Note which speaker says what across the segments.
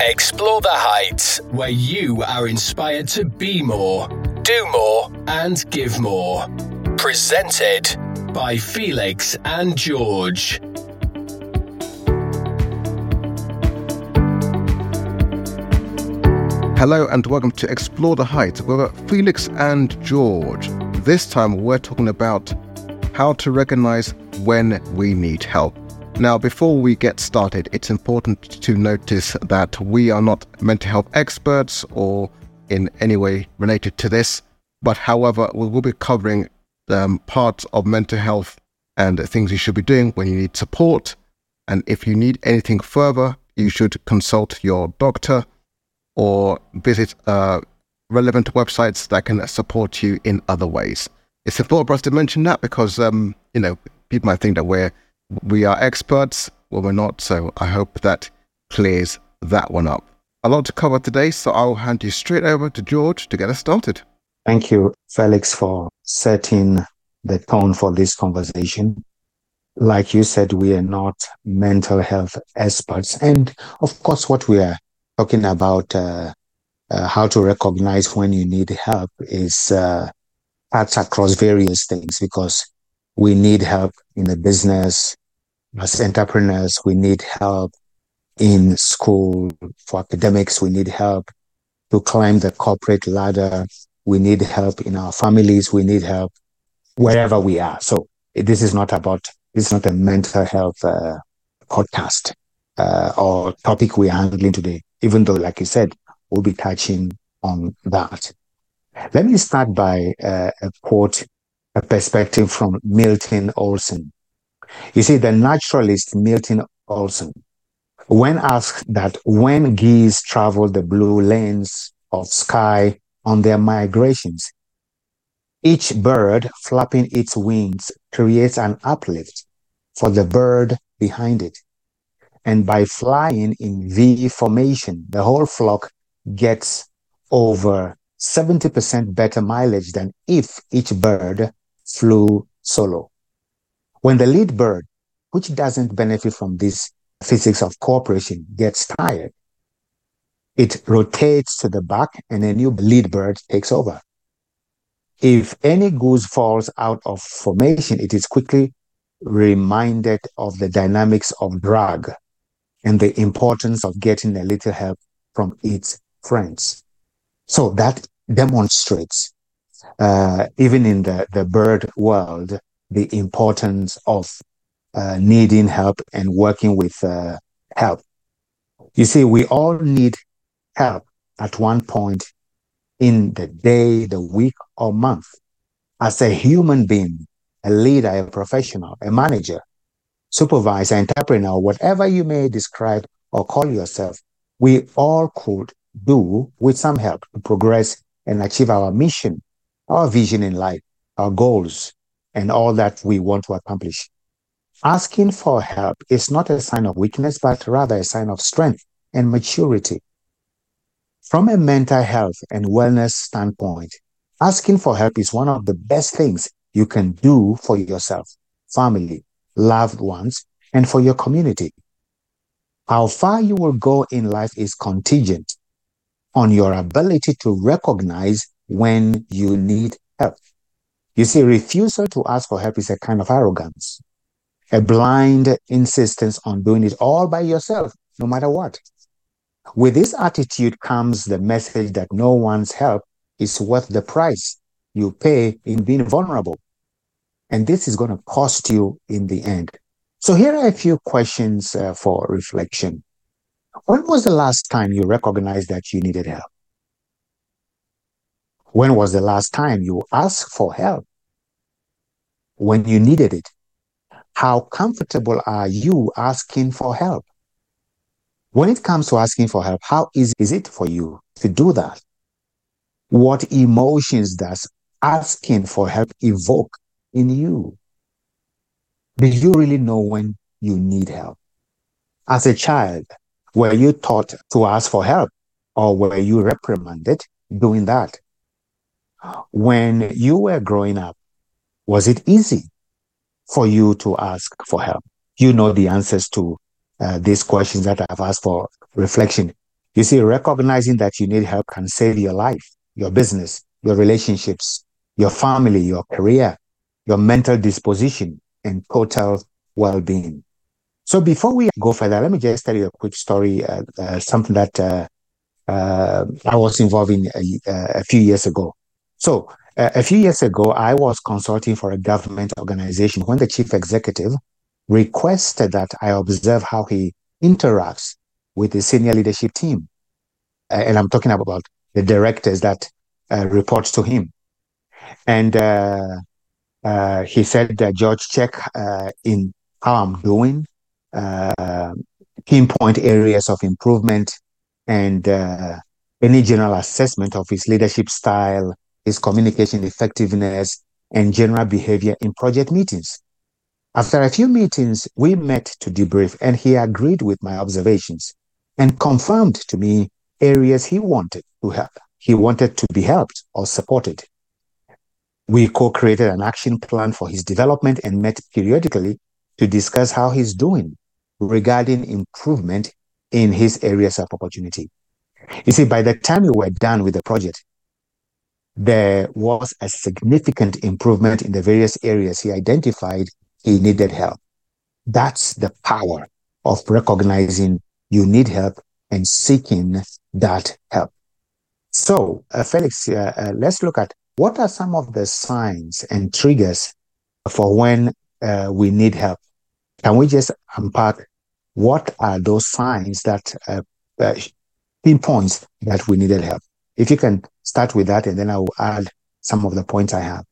Speaker 1: Explore the heights where you are inspired to be more, do more, and give more. Presented by Felix and George.
Speaker 2: Hello and welcome to Explore the Heights with Felix and George. This time we're talking about how to recognize when we need help. Now, before we get started, it's important to notice that we are not mental health experts or in any way related to this, but however, we will be covering um, parts of mental health and things you should be doing when you need support. And if you need anything further, you should consult your doctor or visit uh, relevant websites that can support you in other ways. It's important for us to mention that because, um, you know, people might think that we're we are experts. Well, we're not. So I hope that clears that one up. A lot to cover today, so I'll hand you straight over to George to get us started.
Speaker 3: Thank you, Felix, for setting the tone for this conversation. Like you said, we are not mental health experts. And of course, what we are talking about, uh, uh, how to recognize when you need help, is uh, across various things because we need help in the business. As entrepreneurs, we need help in school. For academics, we need help to climb the corporate ladder. We need help in our families. We need help wherever we are. So this is not about, is not a mental health uh, podcast uh, or topic we are handling today, even though, like you said, we'll be touching on that. Let me start by uh, a quote a perspective from Milton Olson. You see, the naturalist Milton Olson, when asked that when geese travel the blue lanes of sky on their migrations, each bird flapping its wings creates an uplift for the bird behind it. And by flying in V formation, the whole flock gets over 70% better mileage than if each bird flew solo. When the lead bird, which doesn't benefit from this physics of cooperation, gets tired, it rotates to the back and a new lead bird takes over. If any goose falls out of formation, it is quickly reminded of the dynamics of drag and the importance of getting a little help from its friends. So that demonstrates uh, even in the, the bird world, the importance of uh, needing help and working with uh, help. You see, we all need help at one point in the day, the week, or month. As a human being, a leader, a professional, a manager, supervisor, entrepreneur, whatever you may describe or call yourself, we all could do with some help to progress and achieve our mission our vision in life, our goals, and all that we want to accomplish. Asking for help is not a sign of weakness, but rather a sign of strength and maturity. From a mental health and wellness standpoint, asking for help is one of the best things you can do for yourself, family, loved ones, and for your community. How far you will go in life is contingent on your ability to recognize when you need help. You see, refusal to ask for help is a kind of arrogance, a blind insistence on doing it all by yourself, no matter what. With this attitude comes the message that no one's help is worth the price you pay in being vulnerable. And this is going to cost you in the end. So here are a few questions uh, for reflection. When was the last time you recognized that you needed help? When was the last time you asked for help? When you needed it? How comfortable are you asking for help? When it comes to asking for help, how easy is it for you to do that? What emotions does asking for help evoke in you? Do you really know when you need help? As a child, were you taught to ask for help or were you reprimanded doing that? When you were growing up, was it easy for you to ask for help? You know the answers to uh, these questions that I've asked for reflection. You see, recognizing that you need help can save your life, your business, your relationships, your family, your career, your mental disposition, and total well being. So, before we go further, let me just tell you a quick story, uh, uh, something that uh, uh I was involved in a, a few years ago. So, a few years ago, I was consulting for a government organization when the chief executive requested that I observe how he interacts with the senior leadership team. and I'm talking about the directors that uh, report to him. And uh, uh, he said, that George, check uh, in how I'm doing, uh, pinpoint areas of improvement, and uh, any general assessment of his leadership style, his communication effectiveness, and general behavior in project meetings. After a few meetings, we met to debrief, and he agreed with my observations and confirmed to me areas he wanted to help. He wanted to be helped or supported. We co created an action plan for his development and met periodically to discuss how he's doing regarding improvement in his areas of opportunity. You see, by the time we were done with the project, there was a significant improvement in the various areas he identified he needed help. That's the power of recognizing you need help and seeking that help. So, uh, Felix, uh, uh, let's look at what are some of the signs and triggers for when uh, we need help. Can we just unpack what are those signs that uh, uh, pinpoints that we needed help? If you can start with that, and then I will add some of the points I have.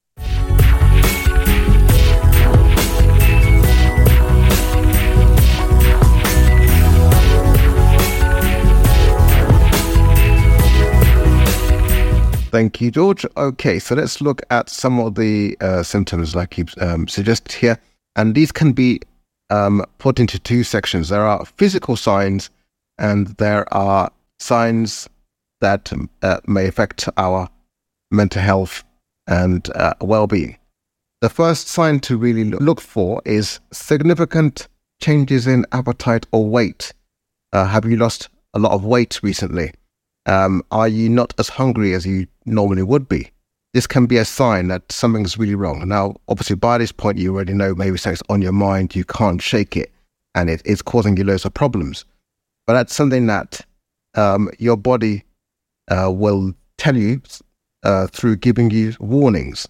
Speaker 2: Thank you, George. Okay, so let's look at some of the uh, symptoms like you um, suggested here. And these can be um, put into two sections. There are physical signs and there are signs that um, uh, may affect our mental health and uh, well being. The first sign to really look for is significant changes in appetite or weight. Uh, have you lost a lot of weight recently? Um, are you not as hungry as you normally would be? This can be a sign that something's really wrong. Now, obviously, by this point, you already know maybe something's on your mind, you can't shake it, and it is causing you loads of problems. But that's something that um, your body uh, will tell you uh, through giving you warnings.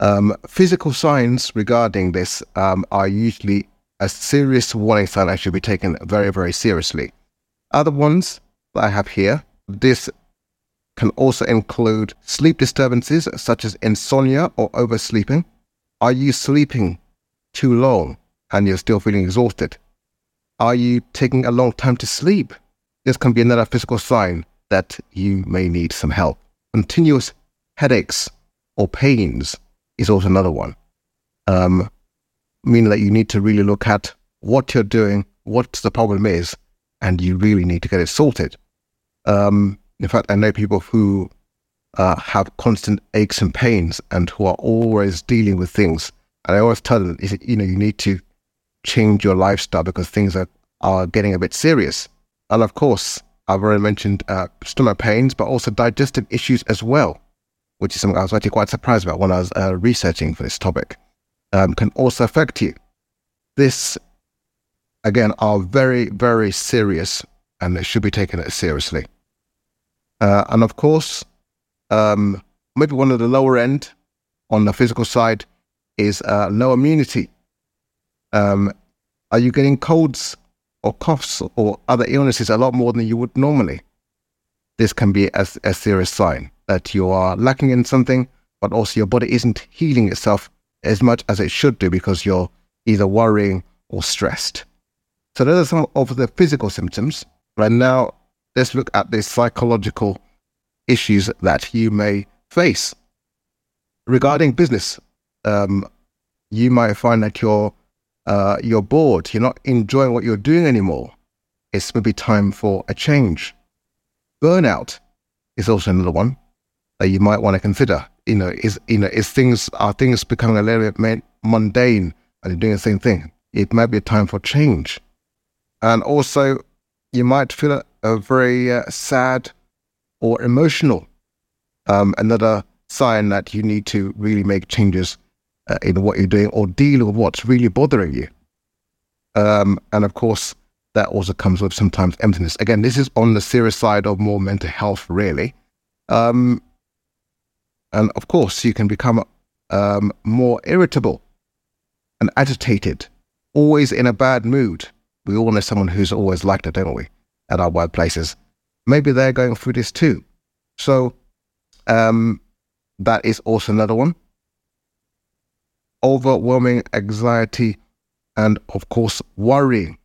Speaker 2: Um, physical signs regarding this um, are usually a serious warning sign that should be taken very, very seriously. Other ones that I have here this can also include sleep disturbances such as insomnia or oversleeping. Are you sleeping too long and you're still feeling exhausted? Are you taking a long time to sleep? This can be another physical sign that you may need some help. Continuous headaches or pains is also another one, um, meaning that you need to really look at what you're doing, what the problem is, and you really need to get it sorted. Um, in fact, I know people who uh, have constant aches and pains and who are always dealing with things. And I always tell them, you know, you need to change your lifestyle because things are, are getting a bit serious. And of course, I've already mentioned uh, stomach pains, but also digestive issues as well, which is something I was actually quite surprised about when I was uh, researching for this topic, um, can also affect you. This, again, are very, very serious and should be taken seriously. Uh, and of course, um, maybe one of the lower end on the physical side is uh, low immunity. Um, are you getting colds or coughs or other illnesses a lot more than you would normally? This can be a, a serious sign that you are lacking in something, but also your body isn't healing itself as much as it should do because you're either worrying or stressed. So those are some of the physical symptoms. Right now, let's look at the psychological issues that you may face. Regarding business, um, you might find that you're uh, you're bored, you're not enjoying what you're doing anymore. It's maybe time for a change. Burnout is also another one that you might want to consider. You know, is you know, is things are things becoming a little bit mundane and you're doing the same thing? It might be a time for change. And also you might feel a, a very uh, sad or emotional. Um, another sign that you need to really make changes uh, in what you're doing or deal with what's really bothering you. Um, and of course, that also comes with sometimes emptiness. Again, this is on the serious side of more mental health, really. Um, and of course, you can become um, more irritable and agitated, always in a bad mood. We all know someone who's always like that, don't we? At our workplaces. Maybe they're going through this too. So, um, that is also another one. Overwhelming anxiety and, of course, worrying.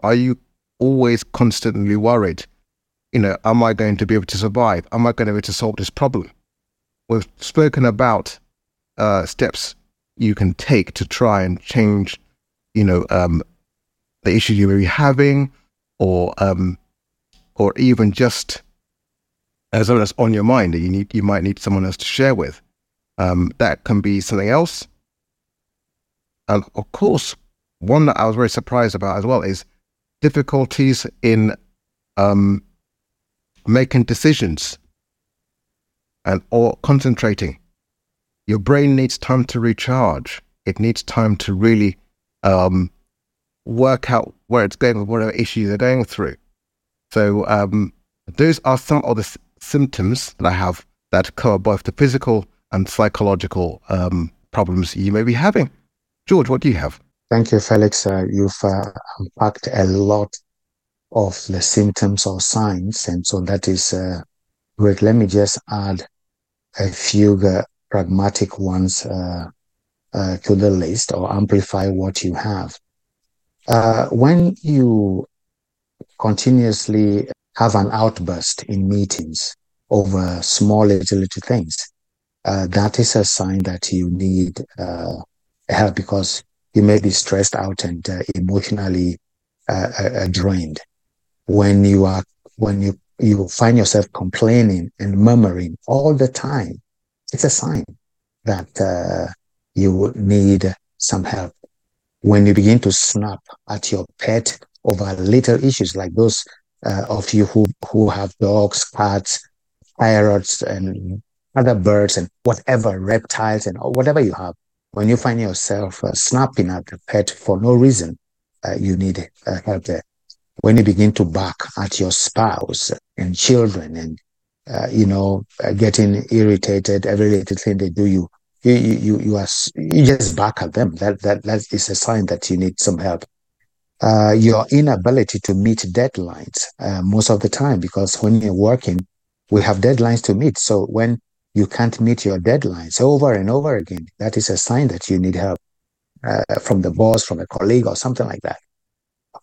Speaker 2: Are you always constantly worried? You know, am I going to be able to survive? Am I going to be able to solve this problem? We've spoken about uh, steps you can take to try and change, you know, um, the issue you may be having, or um, or even just as something that's on your mind that you need, you might need someone else to share with. Um, that can be something else. And of course, one that I was very surprised about as well is difficulties in um, making decisions and or concentrating. Your brain needs time to recharge. It needs time to really um, work out where it's going with whatever issues they're going through. So um, those are some of the symptoms that I have that cover both the physical and psychological um, problems you may be having. George, what do you have?
Speaker 3: Thank you, Felix. Uh, you've uh, unpacked a lot of the symptoms or signs, and so that is uh, great. Let me just add a few uh, pragmatic ones uh, uh, to the list or amplify what you have. when you continuously have an outburst in meetings over small little, little things, that is a sign that you need help because you may be stressed out and uh, emotionally uh, uh, uh, drained. When you are, when you, you find yourself complaining and murmuring all the time, it's a sign that you need some help. When you begin to snap at your pet over little issues like those uh, of you who, who have dogs, cats, parrots, and other birds, and whatever reptiles, and whatever you have, when you find yourself uh, snapping at the pet for no reason, uh, you need uh, help there. When you begin to bark at your spouse and children, and uh, you know, uh, getting irritated every little thing they do, you you you you are you just bark at them. That that that is a sign that you need some help uh, your inability to meet deadlines most of the time because when you're working, we have deadlines to meet. So when you can't meet your deadlines over and over again, that is a sign that you need help uh, from the boss, from a colleague, or something like that.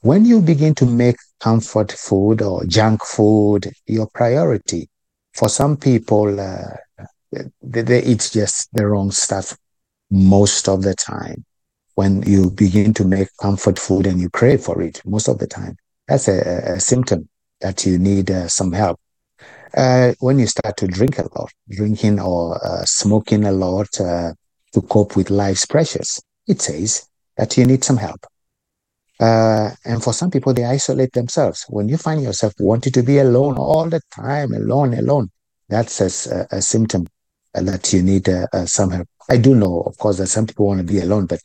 Speaker 3: When you begin to make comfort food or junk food your priority, for some people, uh, they, they eat just the wrong stuff most of the time when you begin to make comfort food and you crave for it most of the time. That's a, a symptom that you need uh, some help. Uh, when you start to drink a lot, drinking or uh, smoking a lot uh, to cope with life's pressures, it says that you need some help. Uh, and for some people, they isolate themselves. When you find yourself wanting to be alone all the time, alone, alone, that's a, a symptom that you need uh, some help. I do know, of course, that some people want to be alone, but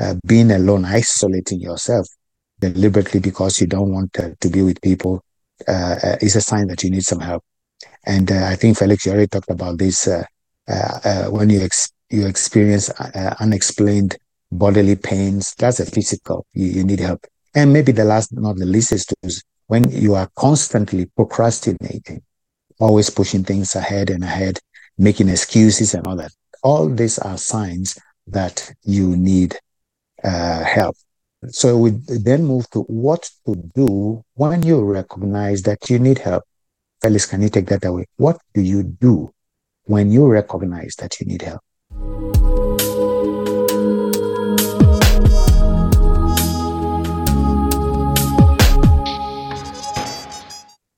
Speaker 3: uh, being alone, isolating yourself deliberately because you don't want to, to be with people uh, uh, is a sign that you need some help. And uh, I think Felix, you already talked about this. Uh, uh, when you ex- you experience unexplained bodily pains, that's a physical. You, you need help. And maybe the last, not the least, is when you are constantly procrastinating, always pushing things ahead and ahead, making excuses and all that. All these are signs that you need uh, help. So we then move to what to do when you recognize that you need help. Felix, can you take that away? What do you do when you recognize that you need help?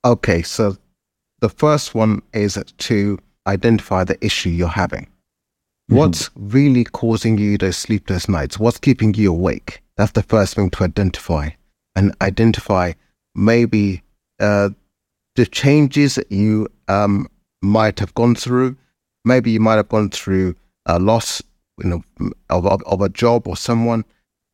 Speaker 2: Okay, so the first one is to identify the issue you're having. Mm-hmm. What's really causing you those sleepless nights? What's keeping you awake? That's the first thing to identify and identify maybe uh, the changes that you um, might have gone through. Maybe you might have gone through a loss, you know, of, of, of a job or someone.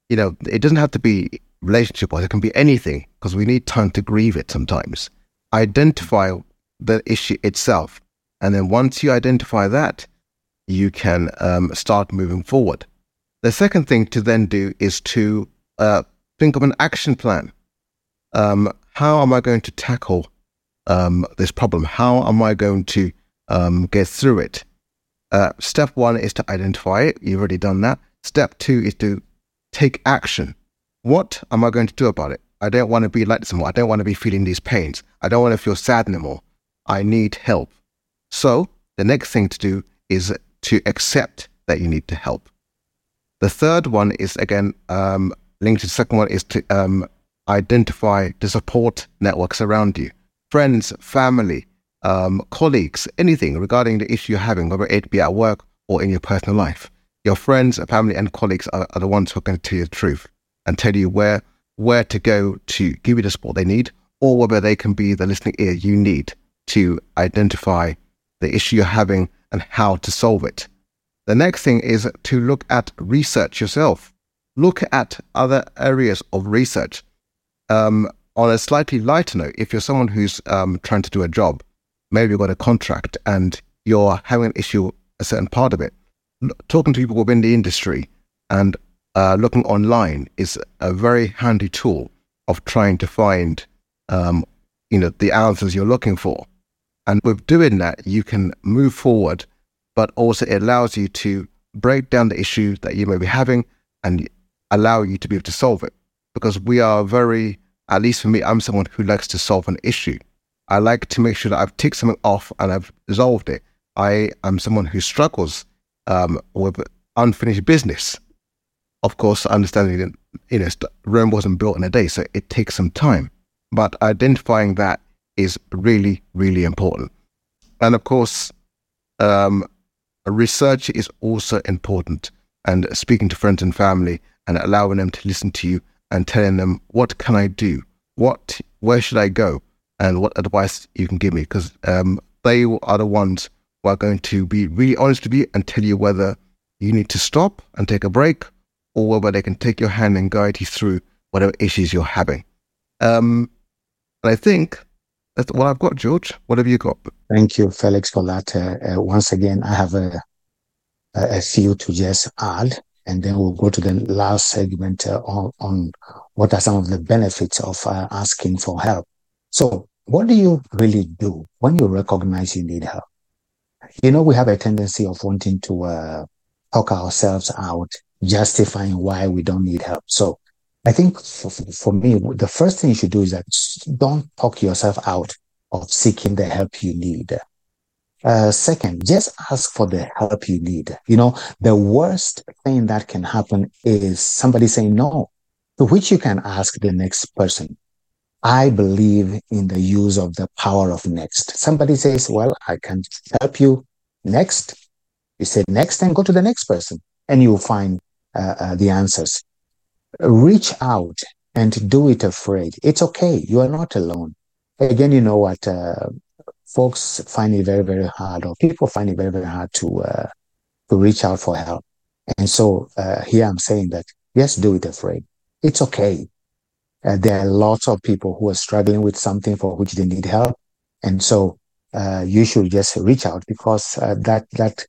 Speaker 2: You know, it doesn't have to be relationship wise. It can be anything because we need time to grieve it sometimes. Identify the issue itself, and then once you identify that, you can um, start moving forward. The second thing to then do is to uh, think of an action plan. Um, how am I going to tackle um, this problem? How am I going to um, get through it? Uh, step one is to identify it. You've already done that. Step two is to take action. What am I going to do about it? I don't want to be like this anymore. I don't want to be feeling these pains. I don't want to feel sad anymore. I need help. So the next thing to do is to accept that you need to help. The third one is again um, linked to the second one is to um, identify the support networks around you, friends, family, um, colleagues, anything regarding the issue you're having, whether it be at work or in your personal life. Your friends, family, and colleagues are, are the ones who are going to tell you the truth and tell you where where to go to give you the support they need, or whether they can be the listening ear you need to identify the issue you're having and how to solve it. The next thing is to look at research yourself. Look at other areas of research. Um, on a slightly lighter note, if you're someone who's um, trying to do a job, maybe you've got a contract and you're having an issue, a certain part of it, talking to people within the industry and uh, looking online is a very handy tool of trying to find, um, you know, the answers you're looking for. And with doing that, you can move forward, but also it allows you to break down the issue that you may be having and allow you to be able to solve it. Because we are very, at least for me, I'm someone who likes to solve an issue. I like to make sure that I've ticked something off and I've resolved it. I am someone who struggles um, with unfinished business. Of course, understanding that you know Rome wasn't built in a day, so it takes some time. But identifying that is really, really important. And of course, um, research is also important. And speaking to friends and family and allowing them to listen to you and telling them, what can I do? What, where should I go? And what advice you can give me? Because um, they are the ones who are going to be really honest with you and tell you whether you need to stop and take a break or whether they can take your hand and guide you through whatever issues you're having. Um, and I think that's what I've got, George. What have you got?
Speaker 3: Thank you, Felix, for that. Uh, uh, once again, I have a, a few to just add, and then we'll go to the last segment uh, on, on what are some of the benefits of uh, asking for help. So, what do you really do when you recognize you need help? You know, we have a tendency of wanting to uh, talk ourselves out, justifying why we don't need help. So, I think for, for me, the first thing you should do is that don't talk yourself out of seeking the help you need. Uh, second, just ask for the help you need. You know, the worst thing that can happen is somebody saying no, to which you can ask the next person. I believe in the use of the power of next. Somebody says, well, I can help you next. You say next and go to the next person and you'll find uh, uh, the answers reach out and do it afraid. It's okay. You are not alone. Again, you know what? Uh, folks find it very, very hard, or people find it very, very hard to uh, to reach out for help. And so uh, here I'm saying that yes, do it afraid. It's okay. Uh, there are lots of people who are struggling with something for which they need help, and so uh, you should just reach out because uh, that that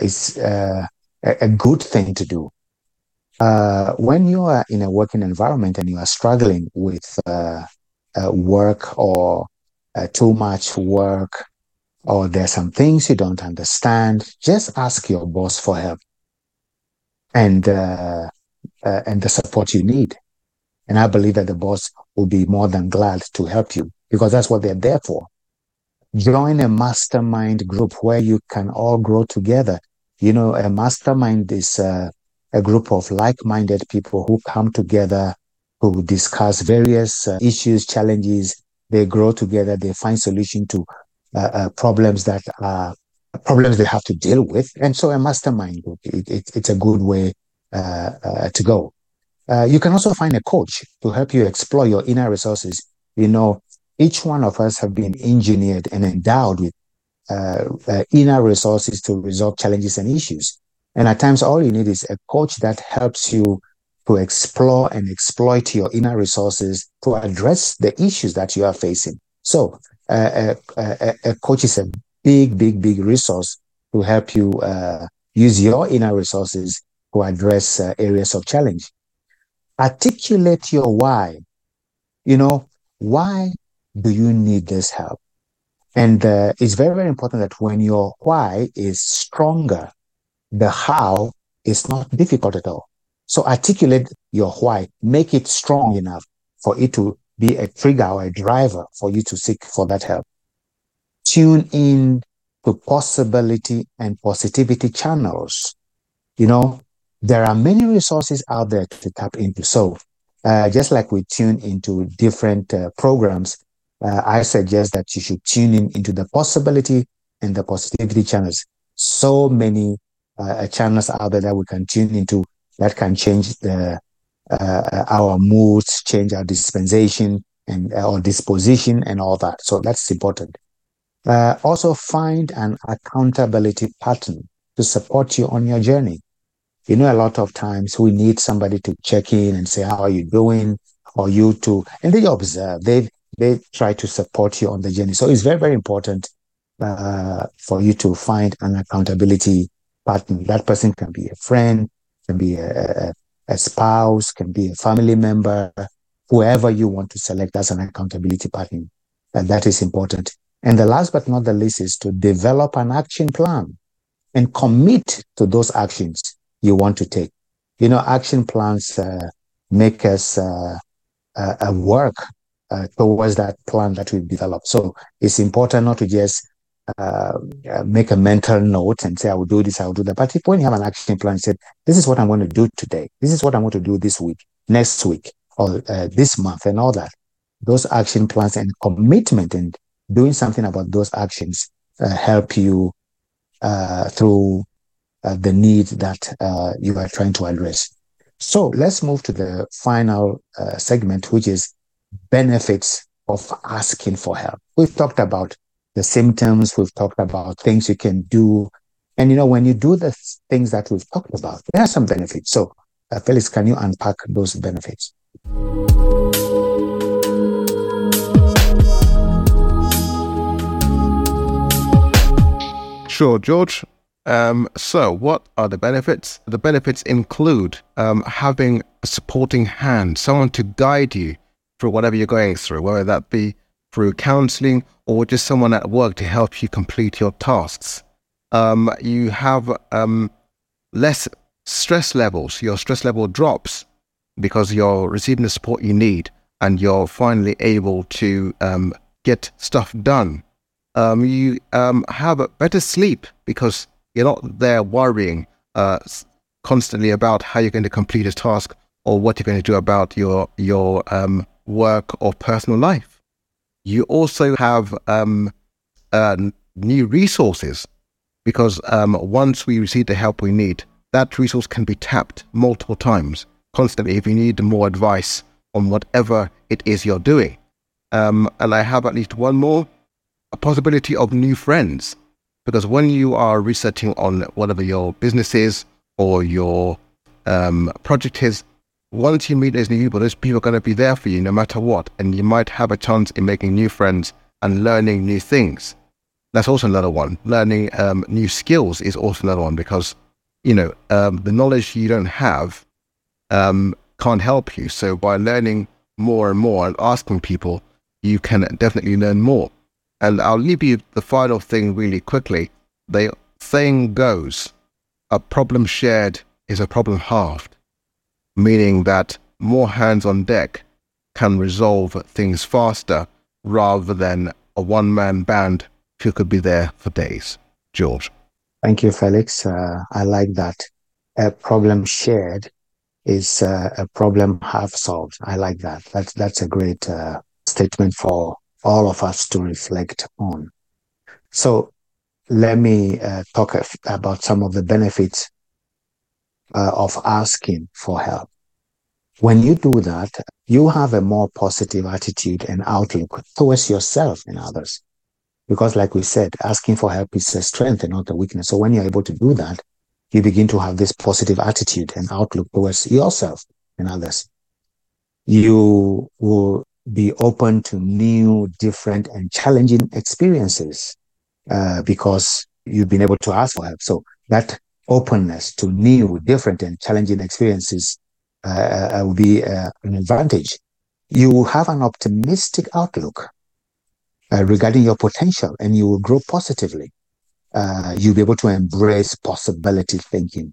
Speaker 3: is a, a good thing to do. Uh, when you are in a working environment and you are struggling with uh, uh, work or uh, too much work, or there's some things you don't understand, just ask your boss for help. And uh, uh, and the support you need. And I believe that the boss will be more than glad to help you because that's what they're there for. Join a mastermind group where you can all grow together. You know, a mastermind is a group of like-minded people who come together, who discuss various uh, issues, challenges. They grow together. They find solution to uh, uh, problems that are problems they have to deal with. And so a mastermind group, it, it, it's a good way uh, uh, to go. Uh, you can also find a coach to help you explore your inner resources You know, each one of us have been engineered and endowed with uh, uh, inner resources to resolve challenges and issues. And at times, all you need is a coach that helps you to explore and exploit your inner resources to address the issues that you are facing. So, uh, a, coach is a big, big, big resource to help you uh, use your inner resources to address uh, areas of challenge. Articulate your why. You know, why do you need this help? And uh, it's very, very important that when your why is stronger, the how is not difficult at all. So articulate your why, make it strong enough for it to be a trigger or a driver for you to seek for that help. Tune in to possibility and positivity channels. You know, there are many resources out there to tap into. So, uh, just like we tune into different uh, programs, uh, I suggest that you should tune in into the possibility and the positivity channels. So many uh, channels out there that we can tune into that can change the uh, our moods, change our dispensation and uh, our disposition and all that. So that's important. Uh, also find an accountability pattern to support you on your journey. You know, a lot of times we need somebody to check in and say, how are you doing? Or you to, and they observe, they, they try to support you on the journey. So it's very, very important uh, for you to find an accountability partner. That person can be a friend, can be a, a, spouse, can be a family member, whoever you want to select as an accountability partner. And that is important. And the last but not the least is to develop an action plan and commit to those actions you want to take. You know, action plans uh, make us uh, uh, work uh, towards that plan that we develop. So it's important not to just uh, make a mental note and say, I will do this, I will do that. But if when you have an action plan, say, this is what I'm going to do today. This is what I'm going to do this week, next week, or uh, this month, and all that. Those action plans and commitment and doing something about those actions uh, help you uh, through uh, the need that uh, you are trying to address. So let's move to the final uh, segment, which is benefits of asking for help. We've talked about the symptoms. We've talked about things you can do. And, you know, when you do the things that we've talked about, there are some benefits. So, uh, Felix, can you unpack those benefits?
Speaker 2: Sure, George. Um, so, what are the benefits? The benefits include um, having a supporting hand, someone to guide you through whatever you're going through, whether that be through counseling or just someone at work to help you complete your tasks. Um, you have um, less stress levels, your stress level drops because you're receiving the support you need and you're finally able to um, get stuff done um, you have better sleep because you're not there worrying uh, constantly about how you're going to complete a task or what you're going to do about your your um, work or personal life. You also have um, uh, new resources because um, once we receive the help we need, that resource can be tapped multiple times constantly if you need more advice on whatever it is you're doing. Um, and I have at least one more a possibility of new friends. Because when you are researching on whatever your business is or your um, project is, once you meet those new people, those people are going to be there for you no matter what. And you might have a chance in making new friends and learning new things. That's also another one. Learning um, new skills is also another one because, you know, um, the knowledge you don't have um, can't help you. So by learning more and more and asking people, you can definitely learn more. And I'll leave you the final thing really quickly. The saying goes, a problem shared is a problem halved, meaning that more hands on deck can resolve things faster rather than a one man band who could be there for days. George.
Speaker 3: Thank you, Felix. Uh, I like that. A problem shared is uh, a problem half solved. I like that. That's that's a great uh, statement for all of us to reflect on. So let me uh, talk about some of the benefits uh, of asking for help. When you do that, you have a more positive attitude and outlook towards yourself and others. Because, like we said, asking for help is a strength and not a weakness. So, when you're able to do that, you begin to have this positive attitude and outlook towards yourself and others. You will be open to new, different, and challenging experiences uh, because you've been able to ask for help. So, that openness to new, different, and challenging experiences uh, uh will be uh, an advantage. You will have an optimistic outlook uh, regarding your potential and you will grow positively. Uh, you'll be able to embrace possibility thinking.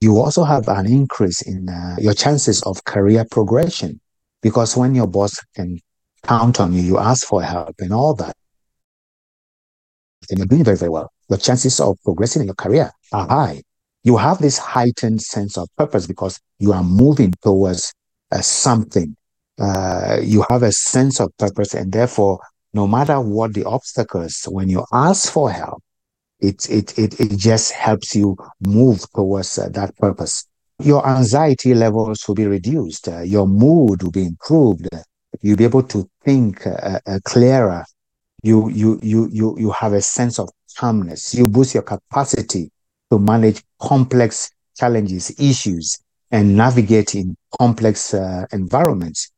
Speaker 3: You also have an increase in your chances of career progression because when your boss can count on you, you ask for help and all that, you're doing very, very well. Your chances of progressing in your career are high. You have this heightened sense of purpose because you are moving towards uh, something. Uh, you have a sense of purpose, and therefore no matter what the obstacles, when you ask for help, it, it, it, it just helps you move towards uh, that purpose. Your anxiety levels will be reduced. Uh, your mood will be improved. You'll be able to think uh, uh, clearer. You, you, you, you, you have a sense of calmness. You boost your capacity to manage complex challenges, issues, and navigate in complex uh, environments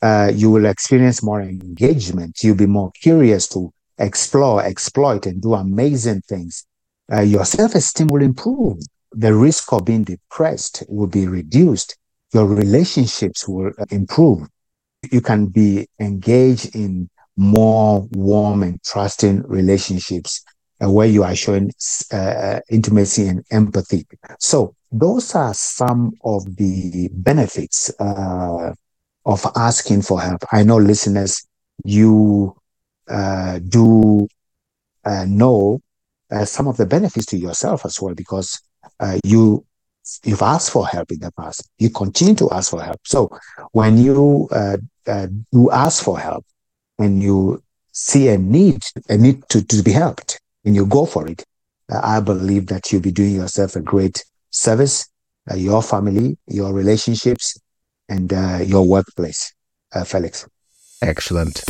Speaker 3: uh, you will experience more engagement. You'll be more curious to explore, exploit, and do amazing things. Uh, your self-esteem will improve. The risk of being depressed will be reduced. Your relationships will improve. You can be engaged in more warm and trusting relationships uh, where you are showing uh, intimacy and empathy. So those are some of the benefits uh, of asking for help. I know listeners, you uh, do uh, know uh, some of the benefits to yourself as well because uh, you you've asked for help in the past. You continue to ask for help. So when you uh, uh, do ask for help and you see a need, a need to, to be helped, and you go for it, I believe that you'll be doing yourself a great service, your family, your relationships, and uh, your workplace, uh, Felix.
Speaker 2: Excellent.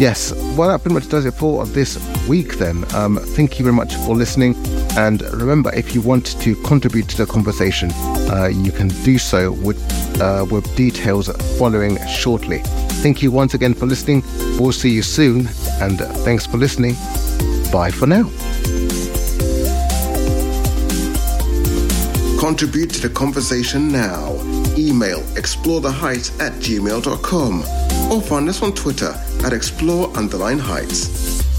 Speaker 2: Yes, well, that pretty much does it for this week then. Um, thank you very much for listening. And remember, if you want to contribute to the conversation, uh, you can do so with, uh, with details following shortly. Thank you once again for listening. We'll see you soon. And thanks for listening. Bye for now.
Speaker 1: Contribute to the conversation now. Email exploretheheights at gmail.com or find us on Twitter at explore underline heights.